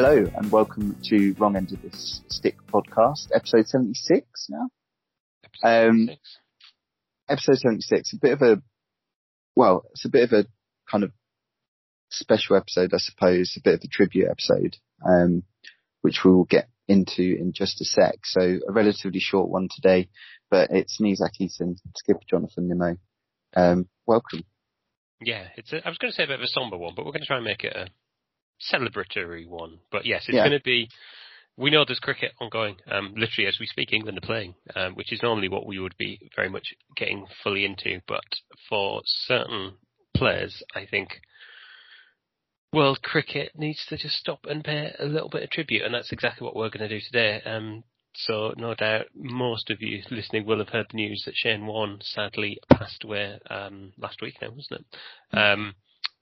Hello and welcome to Wrong End of the Stick podcast, episode 76 now. Um, episode 76, a bit of a, well, it's a bit of a kind of special episode, I suppose, a bit of a tribute episode, um, which we will get into in just a sec. So a relatively short one today, but it's me, Zach Eaton, Skipper Jonathan Nimmo. Um, welcome. Yeah, it's. A, I was going to say a bit of a somber one, but we're going to try and make it a celebratory one. But yes, it's Yeah. going to be. We know there's cricket ongoing, um, literally as we speak. England are playing, um, which is normally what we would be very much getting fully into. But for certain players, I think world cricket needs to just stop and pay a little bit of tribute, and that's exactly what we're going to do today. Um, so no doubt most of you listening will have heard the news that Shane Warne sadly passed away um, last week now, wasn't it? Um,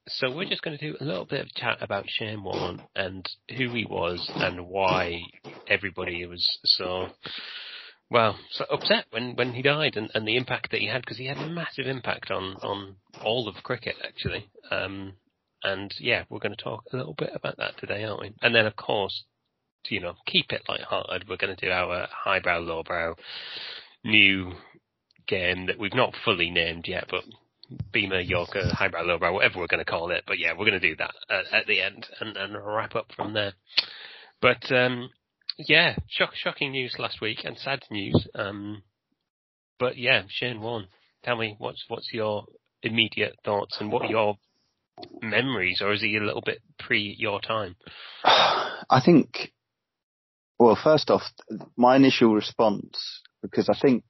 so we're just going to do a little bit of chat about Shane Warne and who he was and why everybody was so well so upset when when he died and, and the impact that he had because he had a massive impact on on all of cricket actually. Um, and yeah, we're going to talk a little bit about that today, aren't we? And then of course, you know, keep it light-hearted, we're going to do our highbrow, lowbrow new game that we've not fully named yet, but Beamer, Yorker, highbrow, lowbrow, whatever we're going to call it. But yeah, we're going to do that at, at the end and, and wrap up from there. But um, yeah, shock, shocking news last week and sad news. Um, but yeah, Shane Warne, tell me what's what's your immediate thoughts and what are your memories, or is he a little bit pre your time? I think, well, first off, my initial response, because I think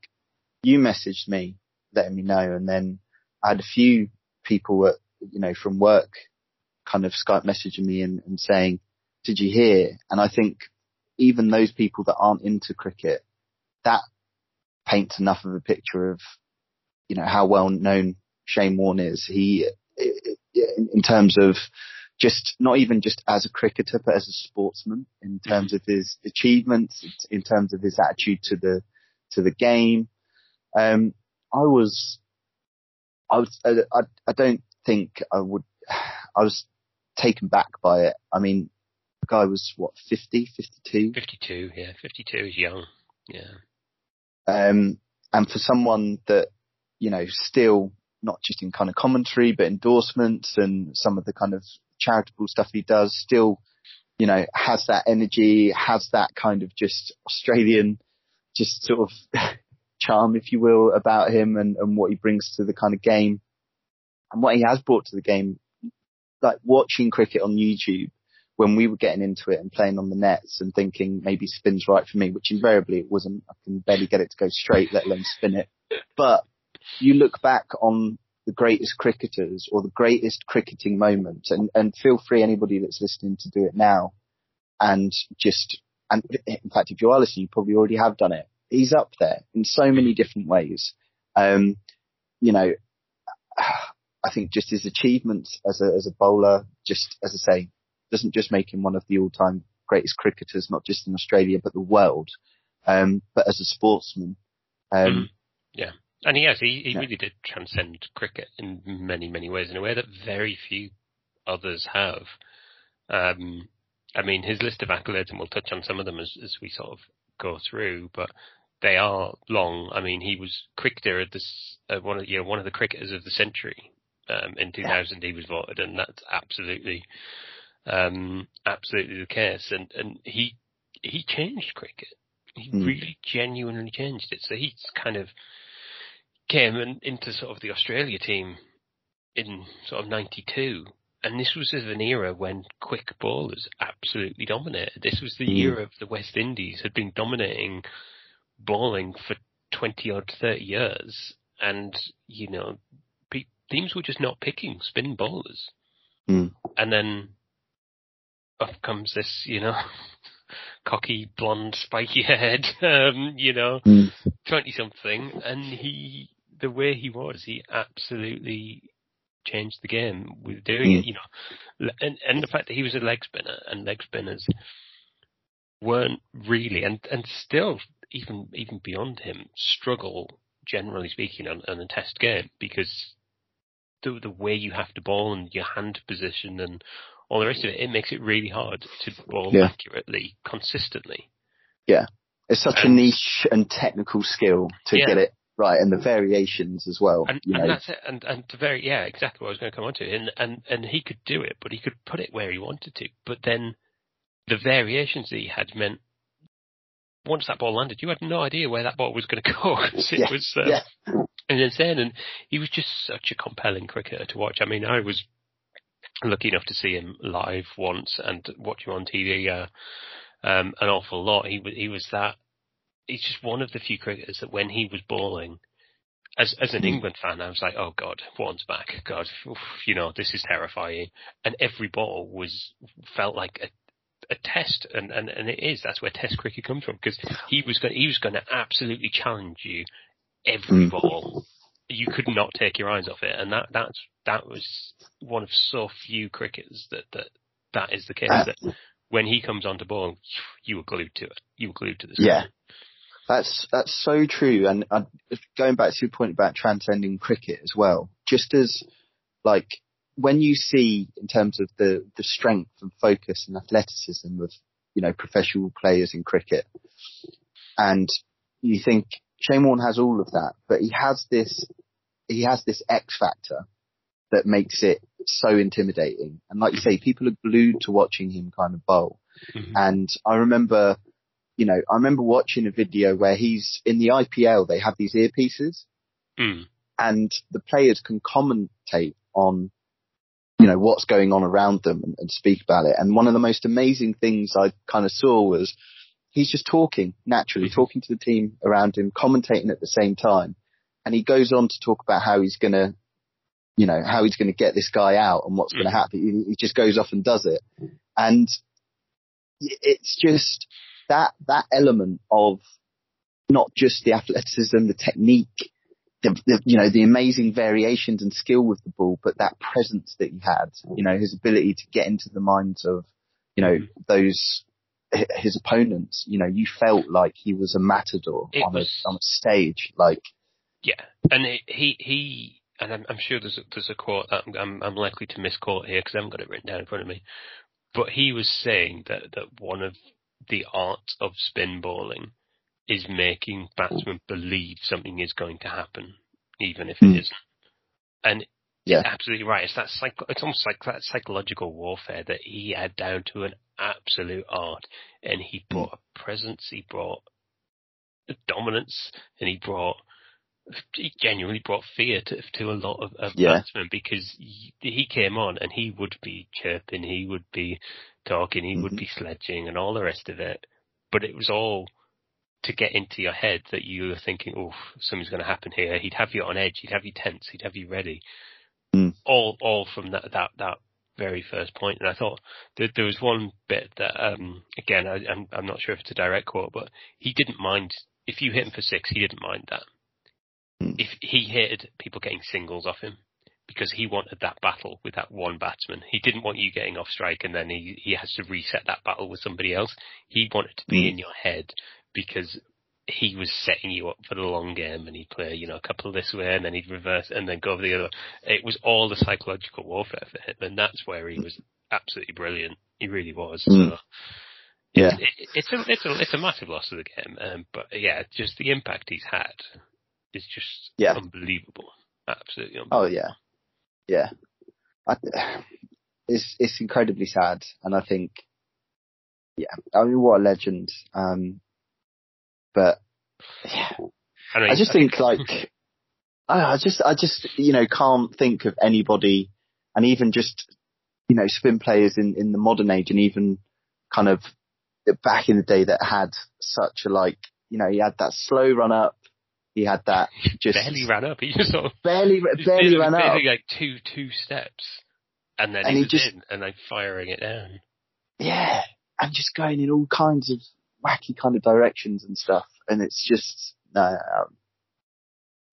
you messaged me letting me know, and then I had a few people at, you know, from work kind of Skype messaging me and, and saying, did you hear? And I think even those people that aren't into cricket, that paints enough of a picture of, you know, how well known Shane Warne is. He, in, in terms of just not even just as a cricketer, but as a sportsman in terms of his achievements, in terms of his attitude to the to the game. Um, I was, I was, I, I, I don't think I would. I was taken back by it. I mean, the guy was what 50, 52? 52, yeah, 52 is young. Yeah. Um, and for someone that, you know, still not just in kind of commentary, but endorsements and some of the kind of charitable stuff he does still, you know, has that energy, has that kind of just Australian, just sort of charm, if you will, about him and, and what he brings to the kind of game and what he has brought to the game. Like watching cricket on YouTube when we were getting into it and playing on the nets and thinking maybe spin's right for me, which invariably it wasn't. I can barely get it to go straight, let alone spin it. But you look back on the greatest cricketers or the greatest cricketing moments and, and feel free anybody that's listening to do it now and just, and in fact, if you are listening, you probably already have done it. He's up there in so many different ways. Um, you know, I think just his achievements as a, as a bowler, just as I say, doesn't just make him one of the all-time greatest cricketers, not just in Australia, but the world. Um, but as a sportsman, um, Yeah. And he has. He, he yeah. really did transcend cricket in many, many ways in a way that very few others have. Um, I mean, his list of accolades, and we'll touch on some of them as, as we sort of go through, but they are long. I mean, he was cricketer of this, uh, one of, you know, one of the cricketers of the century. Um, in 2000 he was voted and that's absolutely, um, absolutely the case. And, and he, he changed cricket. He mm. really genuinely changed it. So he's kind of came in, into sort of the Australia team in sort of 92 and this was of an era when quick bowlers absolutely dominated. This was the mm. era of the West Indies had been dominating bowling for 20 or 30 years and, you know, pe- teams were just not picking spin bowlers. Mm. And then up comes this, you know, cocky, blonde, spiky head, um, you know, 20 mm. something and he, the way he was, he absolutely changed the game with doing mm. it, you know, and, and the fact that he was a leg spinner and leg spinners weren't really, and, and still even, even beyond him struggle, generally speaking, on, on a test game because the, the way you have to bowl and your hand position and all the rest of it, it makes it really hard to bowl yeah. accurately, consistently. Yeah. It's such and, a niche and technical skill to yeah. get it right, and the variations as well. And, and that's it. And and the very yeah, exactly what I was going to come on to. And and and he could do it, but he could put it where he wanted to. But then the variations that he had meant once that ball landed, you had no idea where that ball was going to go. it yeah, was uh, yeah. insane, and he was just such a compelling cricketer to watch. I mean, I was lucky enough to see him live once and watch him on TV uh, um, an awful lot. He was he was that he's just one of the few cricketers that when he was bowling, as as an hmm. England fan, I was like, oh god, Warne's back. God, oof, you know, this is terrifying. And every ball was felt like a a test, and, and, and it is. That's where Test cricket comes from because he was going he was going to absolutely challenge you every mm. ball. You could not take your eyes off it, and that that's that was one of so few cricketers that that that is the case. Uh, that when he comes onto ball, you were glued to it. You were glued to the screen. Yeah, that's that's so true. And uh, going back to your point about transcending cricket as well, just as like when you see in terms of the the strength and focus and athleticism of you know professional players in cricket, and you think Shane Warne has all of that, but he has this he has this X factor that makes it so intimidating. And like you say, people are glued to watching him kind of bowl. Mm-hmm. And I remember you know, I remember watching a video where he's in the IPL, they have these earpieces mm. and the players can commentate on, you know, what's going on around them and, and speak about it. And one of the most amazing things I kind of saw was he's just talking naturally, mm-hmm. talking to the team around him, commentating at the same time. And he goes on to talk about how he's going to, you know, how he's going to get this guy out and what's going to happen. He, he just goes off and does it. And it's just, that that element of not just the athleticism, the technique, the, the, you know the amazing variations and skill with the ball, but that presence that he had, you know, his ability to get into the minds of you know those his opponents. You know, you felt like he was a matador on was, a on a stage, like yeah, and it, he he. And I'm, I'm, sure there's a, there's a quote that I'm, I'm likely to misquote here because I haven't got it written down in front of me. But he was saying that, that one of the art of spin bowling is making batsmen believe something is going to happen, even if it mm. isn't. And yeah. absolutely right. It's that psych- it's almost like that psychological warfare that he had down to an absolute art. And he hmm. brought a presence, he brought a dominance, and he brought he genuinely brought fear to to a lot of, of yeah. batsmen because he, he, came on and he would be chirping, he would be talking, he mm-hmm. would be sledging and all the rest of it. But it was all to get into your head that you were thinking, oh, something's going to happen here. He'd have you on edge. He'd have you tense. He'd have you ready. Mm. All, all from that, that, that very first point. And I thought that there was one bit that, um, again, I, I'm, I'm not sure if it's a direct quote, but he didn't mind if you hit him for six, he didn't mind that. Mm. If he hated people getting singles off him, because he wanted that battle with that one batsman. He didn't want you getting off strike and then he, he has to reset that battle with somebody else. He wanted to be mm. in your head because he was setting you up for the long game and he'd play, you know, a couple this way and then he'd reverse and then go over the other. It was all the psychological warfare for him and that's where he was absolutely brilliant. He really was. Mm. So Yeah. it, it's a it's a it's a massive loss to the game. Um, but yeah, just the impact he's had is just Yeah. unbelievable. Absolutely unbelievable. Oh yeah, yeah. I, it's it's incredibly sad, and I think, yeah, I mean, what a legend. Um, but yeah, I, mean, I just think like, I, I just, I just, you know, can't think of anybody, and even just, you know, spin players in in the modern age, and even kind of back in the day that had such a like, you know, he had that slow run up, he had that just barely ran up. He just sort of barely, barely basically- ran up. like two two steps, and then And he he was just- in, and like firing it down. Yeah, and just going in all kinds of wacky kind of directions and stuff, and it's just no, um,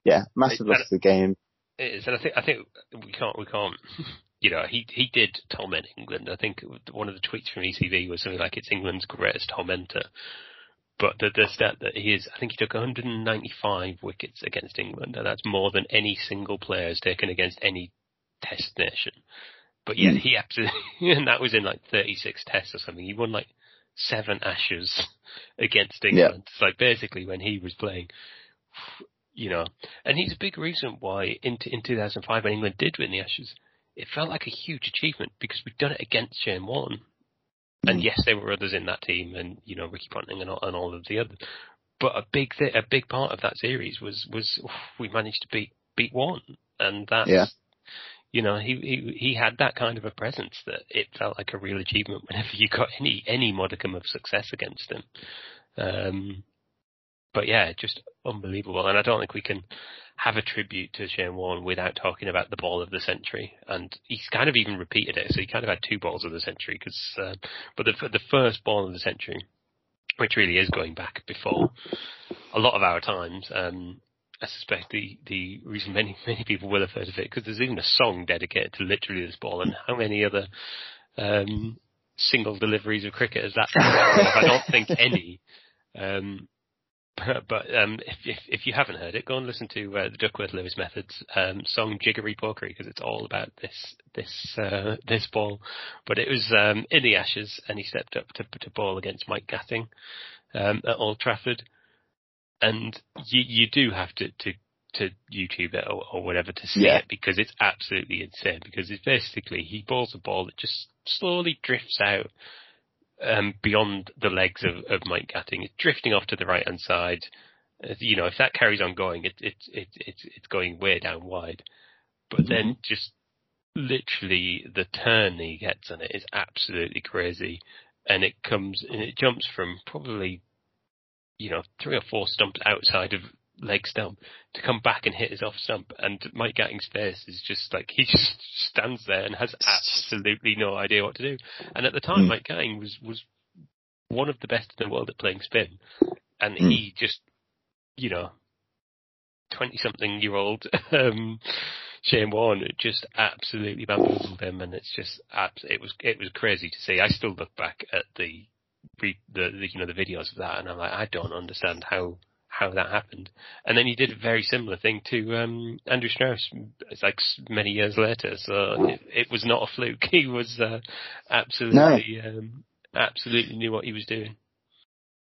yeah, massive loss to the game. It is, and I think I think we can't we can't. You know, he he did torment England. I think one of the tweets from ECB was something like it's England's greatest tormentor. But the the stat that he is, I think he took 195 wickets against England, and that's more than any single player has taken against any Test nation. But yet Mm. he absolutely, and that was in like 36 tests or something. He won like seven Ashes against England. It's like basically when he was playing, you know, and he's a big reason why in, in 2005 when England did win the Ashes, it felt like a huge achievement because we'd done it against Shane Warne. And Mm. yes, there were others in that team, and you know Ricky Ponting and all, and all of the others. But a big th- a big part of that series was was we managed to beat beat one, and that's Yeah. You know he he he had that kind of a presence that it felt like a real achievement whenever you got any any modicum of success against him. Um, but yeah, just unbelievable, and I don't think we can have a tribute to Shane Warne without talking about the ball of the century. And he's kind of even repeated it, so he kind of had two balls of the century. Because, uh, but the the first ball of the century, which really is going back before a lot of our times. Um, I suspect the the reason many many people will have heard of it because there's even a song dedicated to literally this ball. And how many other um, single deliveries of cricket has that? I don't think any. Um, but, but um, if, if if you haven't heard it, go and listen to uh, the Duckworth Lewis Methods um, song "Jiggery Pokery" because it's all about this this uh, this ball. But it was um, in the Ashes, and he stepped up to to ball against Mike Gatting um, at Old Trafford, and you you do have to to to YouTube it or, or whatever to see Yeah. it because it's absolutely insane. Because it's basically he balls a ball that just slowly drifts out um, beyond the legs of, of Mike Gatting. It's drifting off to the right hand side. Uh, you know, if that carries on going, it, it, it, it's it's going way down wide. But then just literally the turn he gets on it is absolutely crazy. And it comes, and it jumps from probably, you know, three or four stumps outside of leg stump to come back and hit his off stump. And Mike Gatting's face is just like, he just stands there and has absolutely no idea what to do. And at the time, Mm. Mike Gatting was, was one of the best in the world at playing spin. And Mm. he just, you know, 20 something year old, um, Shane Warne just absolutely bamboozled him and it's just, it was, it was crazy to see. I still look back at the, re- the, the, you know, the videos of that and I'm like, I don't understand how, how that happened. And then he did a very similar thing to, um, Andrew Strauss, it's like many years later. So it, it was not a fluke. He was, uh, absolutely, um, absolutely knew what he was doing.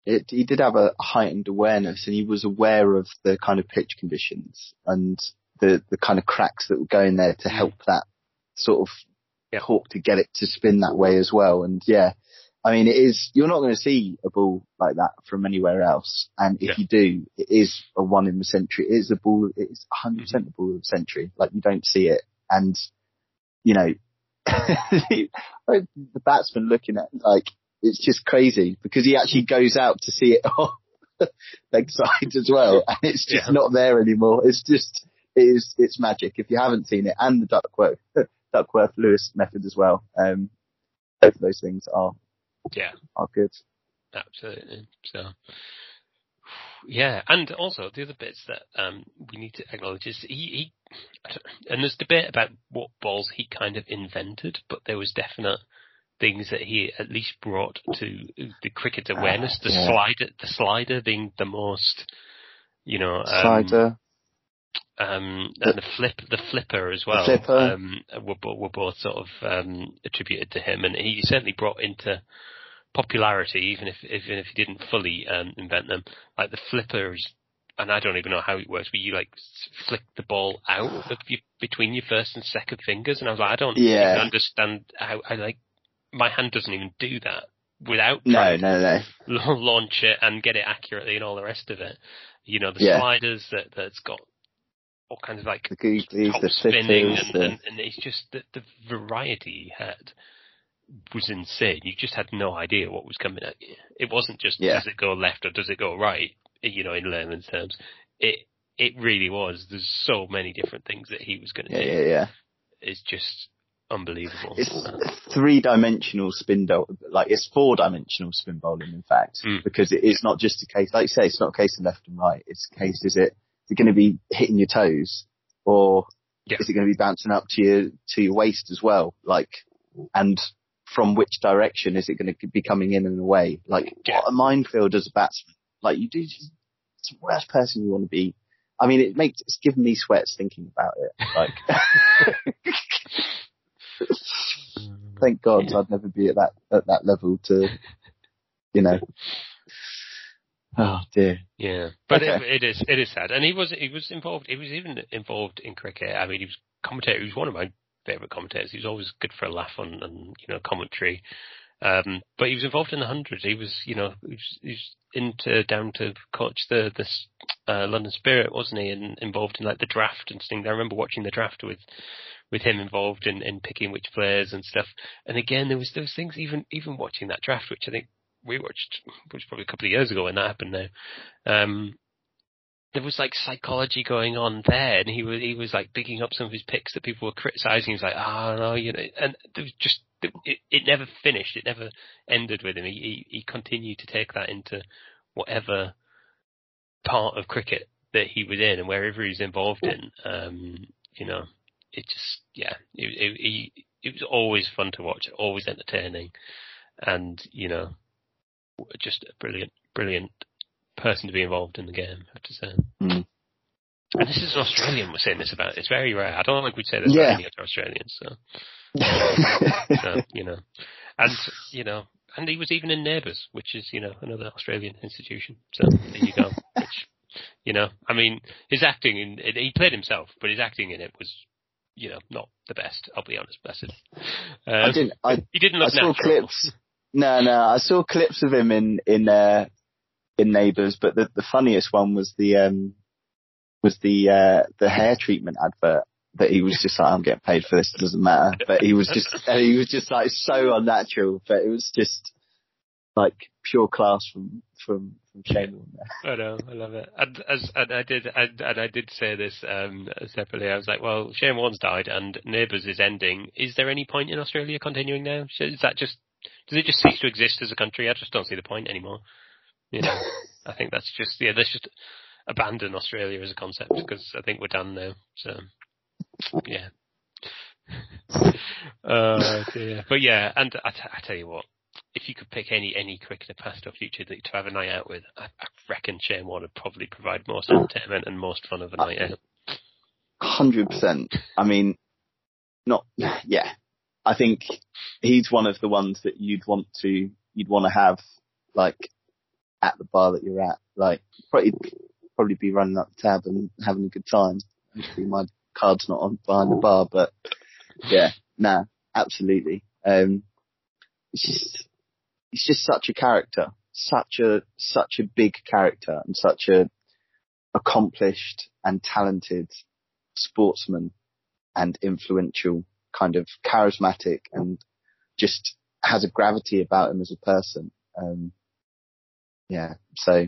It, he did have a heightened awareness, and he was aware of the kind of pitch conditions and the the kind of cracks that were going there to help that sort of Yeah. hawk to get it to spin that way as well. And yeah, I mean, it is, you're not going to see a ball like that from anywhere else. And if Yeah. you do, it is a one in the century. It is a ball, it is 100% Mm-hmm. a ball of the century. Like you don't see it. And, you know, the batsman looking at, like, it's just crazy because he actually goes out to see it on leg side as well. And it's just Yeah. not there anymore. It's just, it is, it's magic. If you haven't seen it and the Duckworth, Duckworth Lewis method as well. Um, both of those things are, Yeah. are good. Absolutely. So, yeah, and also the other bits that um, we need to acknowledge is he, he and there's debate about what balls he kind of invented, but there was definite things that he at least brought to the cricket awareness. The yeah. slider, the slider being the most, you know, um, Slider. Um, and the flip, the flipper as well, flipper. um, were, were both sort of um, attributed to him, and he certainly brought into popularity, even if even if he didn't fully um, invent them. Like the flippers, and I don't even know how it works, but you like flick the ball out of your, between your first and second fingers, and I was like, I don't Yeah. understand how I like my hand doesn't even do that without No, no, no. launch it and get it accurately and all the rest of it. You know, the Yeah. sliders that that's got all kinds of like The googlies, the spinning flippers, and, the, and, and it's just the, the variety he had was insane. You just had no idea what was coming at you. It wasn't just Yeah. does it go left or does it go right, you know, in layman's terms. It it really was. There's so many different things that he was going to yeah, do. yeah, yeah. It's just unbelievable. It's three dimensional spin ball, like it's four dimensional spin bowling in fact, Mm. because it is not just a case, like you say, it's not a case of left and right. It's a case, is it, is it going to be hitting your toes or Yeah. is it going to be bouncing up to your, to your waist as well? Like, and from which direction is it going to be coming in and away? Like, Yeah. what a minefield as a batsman. Like, you do, it's the worst person you want to be. I mean, it makes, it's given me sweats thinking about it. Like, thank God I'd never be at that at that level to, you know. Oh dear. Yeah, but Okay. it, it is it is sad, and he was he was involved. He was even involved in cricket. I mean, he was commentator. He was one of my favorite commentators. He was always good for a laugh on, on you know commentary. Um, but he was involved in the hundreds. He was you know he was, he was into down to coach the this uh, London Spirit, wasn't he? And involved in like the draft and things. I remember watching the draft with with him involved in, in picking which players and stuff. And again, there was those things. Even even watching that draft, which I think we watched, which was probably a couple of years ago when that happened now. Um, there was like psychology going on there, and he was he was like picking up some of his picks that people were criticizing. He was like, "Ah, no, you know," and there was just it, it never finished. It never ended with him. He, he he continued to take that into whatever part of cricket that he was in and wherever he was involved in. Um, you know, it just yeah, it it, it, it was always fun to watch, always entertaining, and you know, just a brilliant brilliant person to be involved in the game. I have to say. Mm. And this is an Australian we're saying this about. It's very rare. I don't think we'd say this Yeah. about any other Australians. So, so, you know, and you know, and he was even in Neighbours, which is you know another Australian institution. So there you go. which, you know, I mean, his acting in it, he played himself, but his acting in it was, you know, not the best. I'll be honest, blessed. Um, I didn't. I he didn't I look saw natural. clips. No, no, I saw clips of him in in uh, in Neighbours, but the the funniest one was the um was the uh the hair treatment advert that he was just like, I'm getting paid for this, it doesn't matter. But he was just he was just like so unnatural, but it was just like pure class from from from there. I know, I love it. And as and I did, and, and I did say this um, separately. I was like, "Well, Shane Warne's died, and Neighbours is ending. Is there any point in Australia continuing now? Is that just does it just cease to exist as a country? I just don't see the point anymore. You know, I think that's just yeah, let's just abandon Australia as a concept because I think we're done now. So yeah. uh, dear. But yeah, and I, t- I tell you what, if you could pick any any cricketer past or future that, to have a night out with, I, I reckon Shane Warne would probably provide most entertainment and most fun of a night out. Hundred percent. I mean, not yeah. I think he's one of the ones that you'd want to you'd want to have like at the bar that you're at. Like probably probably be running up the tab and having a good time. Hopefully my card's not on behind the bar, but yeah, nah, absolutely. Um, it's just it's just such a character, such a such a big character, and such a accomplished and talented sportsman and influential, kind of charismatic and just has a gravity about him as a person. Um, yeah, so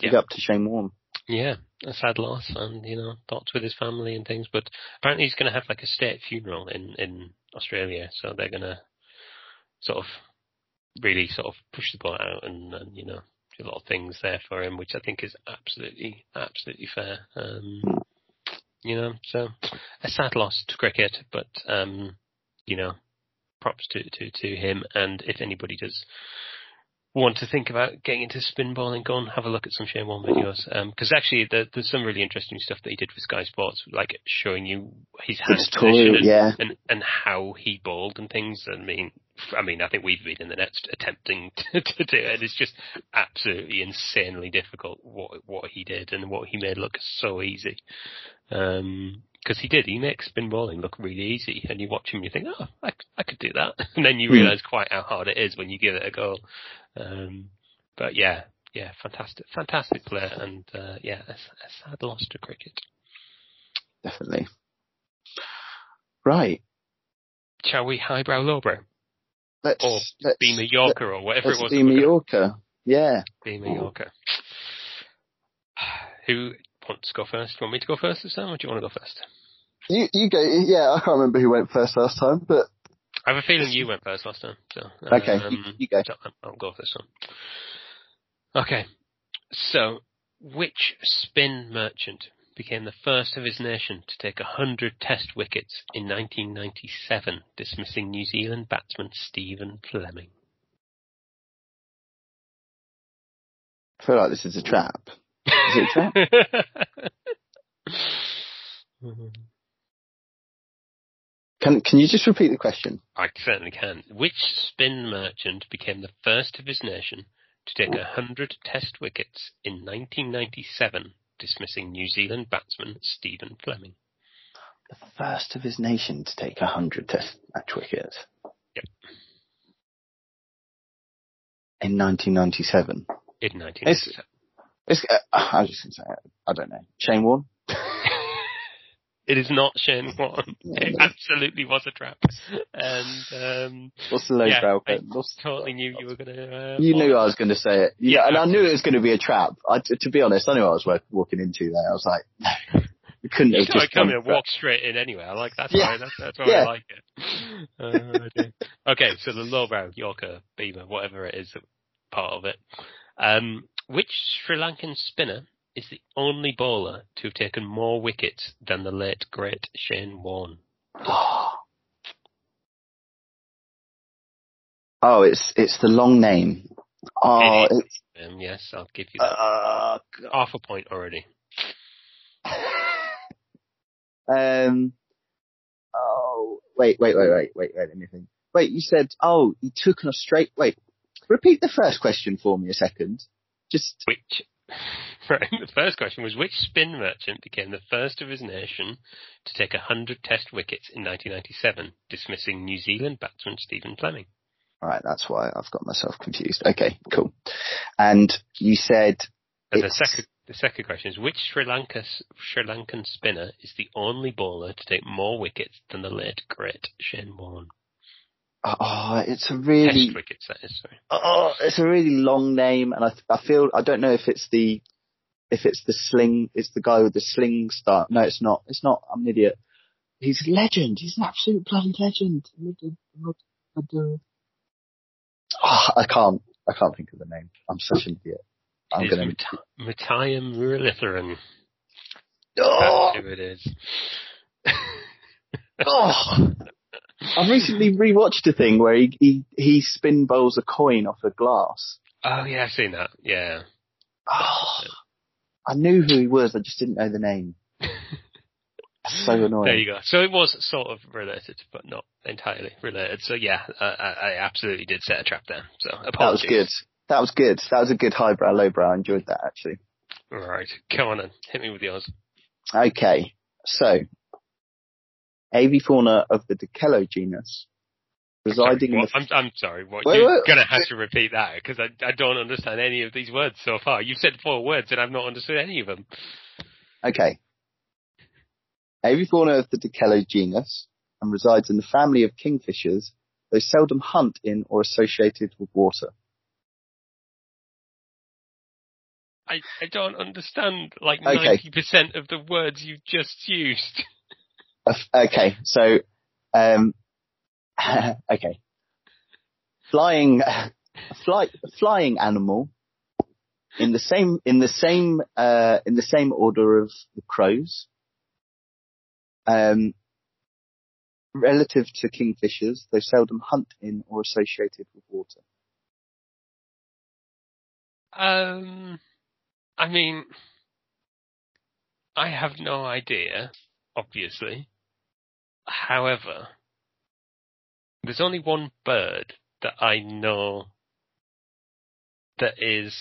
big Yeah. up to Shane Warne. Yeah, a sad loss, and you know thoughts with his family and things. But apparently he's going to have like a state funeral in in Australia, so they're going to sort of really sort of push the boat out and, and you know do a lot of things there for him, which I think is absolutely absolutely fair. Um, you know, so a sad loss to cricket, but um, you know props to, to, to him. And if anybody does want to think about getting into spin bowling, go and have a look at some Shane Warne videos. Because actually, there, there's some really interesting stuff that he did for Sky Sports, like showing you his hand position tool, and, yeah. and and how he bowled and things. I mean, I mean, I think we've been in the nets attempting to, to do it. It's just absolutely insanely difficult what what he did and what he made look so easy. Um because he did, he makes spin bowling look really easy, and you watch him, and you think, oh, I could do that, and then you Hmm. realise quite how hard it is when you give it a go. Um, but yeah, yeah, fantastic, fantastic player, and uh, yeah, a, a sad loss to cricket. Definitely. Right. Shall we highbrow lowbrow Let's, or let's beam a Yorker or whatever it was? beam a Yorker. Yeah. Beam a Yorker. Who wants to go first? Do you want me to go first this time, or do you want to go first? You you go. Yeah, I can't remember who went first last time, but I have a feeling you went first last time, so Okay, um, you- you go. I'll go for this one. Okay, so which spin merchant became the first of his nation to take hundred Test wickets in 1997, dismissing New Zealand batsman Stephen Fleming? I feel like this is a trap. Is it a trap? Can Can you just repeat the question? I certainly can. Which spin merchant became the first of his nation to take a hundred Test wickets in 1997, dismissing New Zealand batsman Stephen Fleming? The first of his nation to take a hundred Test match wickets. Yep. In 1997. In 1997. It's, uh, I was just going to say, I don't know. Shane Warne? It is not Shane Warne. It absolutely was a trap. And um, What's the low yeah, brow? I What's, totally knew you were going to. Uh, you knew I was going to say it. Yeah, Yeah, and I knew it was going to be a trap. I, t- to be honest, I knew I was wa- walking into there. I was like, no, you couldn't You have just just come gone here, for it. walk straight in anyway. I like that's Yeah. why that's, that's why Yeah. I like it. Uh, okay, so the low lowbrow Yorker Beamer, whatever it is, part of it. Um, which Sri Lankan spinner is the only bowler to have taken more wickets than the late great Shane Warne? Oh, it's it's the long name. Oh, It it's Um, yes, I'll give you that. uh, half a point already. um. Oh, wait, wait, wait, wait, wait, wait. Let me think. Wait, you said oh, he took an Australian. Wait, repeat the first question for me a second. Just Which, right, the first question was which spin merchant became the first of his nation to take 100 test wickets in 1997, dismissing New Zealand batsman Stephen Fleming? all right. That's why I've got myself confused. Okay, cool. And you said And the second, the second question is which Sri Lanka, Sri Lankan spinner is the only bowler to take more wickets than the late great Shane Warne? Oh, it's a really Test wickets, that is, sorry. oh, it's a really long name, and I I feel I don't know if it's the if it's the sling, it's the guy with the sling start. No, it's not. It's not. I'm an idiot. He's a legend. He's an absolute bloody legend. Oh, I can't. I can't think of the name. I'm such an idiot. I'm It is gonna. Mut- Mutayam Oh, That's who it is. oh. I've recently rewatched a thing where he, he he spin bowls a coin off a glass. Oh yeah, I've seen that. Yeah. Oh, I knew who he was. I just didn't know the name. so annoying. There you go. So it was sort of related, but not entirely related. So yeah, I, I absolutely did set a trap there. So apologies. That was good. That was good. That was a good highbrow, lowbrow. I enjoyed that actually. All right, come on and hit me with yours. Okay, so avifauna of the Dacelo genus, residing the. I'm I'm sorry. What Wait, you're gonna have to repeat that because I I don't understand any of these words so far. You've said four words and I've not understood any of them. Okay, avifauna of the Dacelo genus and resides in the family of kingfishers, though seldom hunt in or associated with water. I I don't understand like Okay. ninety percent of the words you've just used. Okay, so, um, okay. Flying, fly, flying animal in the same, in the same, uh, in the same order of the crows. Um, relative to kingfishers, they seldom hunt in or associated with water. Um, I mean, I have no idea, obviously. However, there's only one bird that I know that is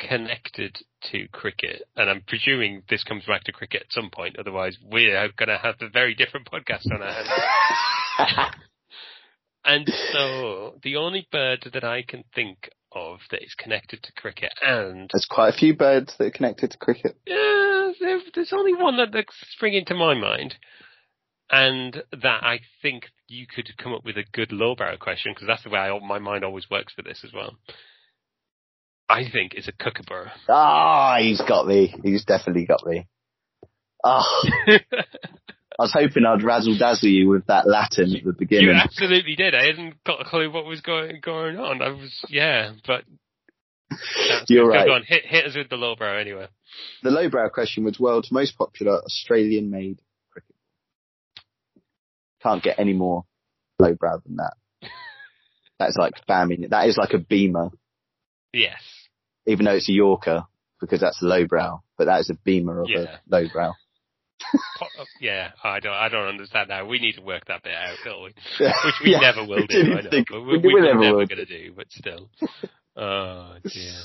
connected to cricket, and I'm presuming this comes back to cricket at some point. Otherwise, we're going to have a very different podcast on our hands. and so, the only bird that I can think of that is connected to cricket, and There's quite a few birds that are connected to cricket. yeah, there's only one that, that's springing to my mind, and that I think you could come up with a good lowbrow question because that's the way I, my mind always works for this as well. I think is a kookaburra. Ah, he's got me. He's definitely got me. Ah, I was hoping I'd razzle dazzle you with that Latin at the beginning. You absolutely did. I hadn't got a clue what was going going on. I was yeah, but You're right. Go on, hit hit us with the lowbrow anyway. The lowbrow question was world's most popular Australian-made cricket. Can't get any more lowbrow than that. That's like spamming. That is like a beamer, Yes. even though it's a Yorker because that's lowbrow. But that is a beamer of Yeah. a lowbrow. Uh, Yeah, I don't I don't understand that. We need to work that bit out, don't we? Which we Yeah, never will do, I know, we we, we, never we're never would. going to do, but still. Oh dear.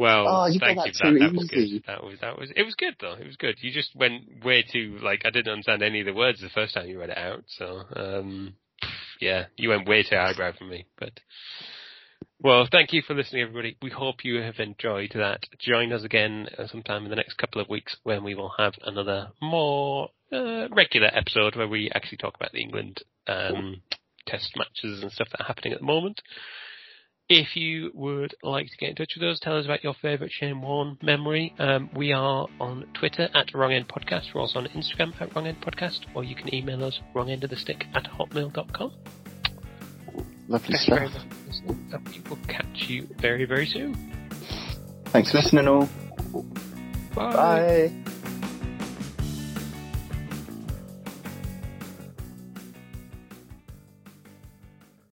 Well, Oh, you thank you for that. That was good. That was that was it was good though. It was good. You just went way too like I didn't understand any of the words the first time you read it out. So um, yeah, you went way too highbrow for me. But well, thank you for listening, everybody. We hope you have enjoyed that. Join us again sometime in the next couple of weeks when we will have another more uh, regular episode where we actually talk about the England um, test matches and stuff that are happening at the moment. If you would like to get in touch with us, tell us about your favourite Shane Warne memory. Um, we are on Twitter at Wrong End Podcast. We're also on Instagram at Wrong End Podcast, or you can email us wrongendofthestick at hotmail.com. Lovely Thank you very stuff. much we will catch you very, very soon. Thanks for listening all. Bye. Bye.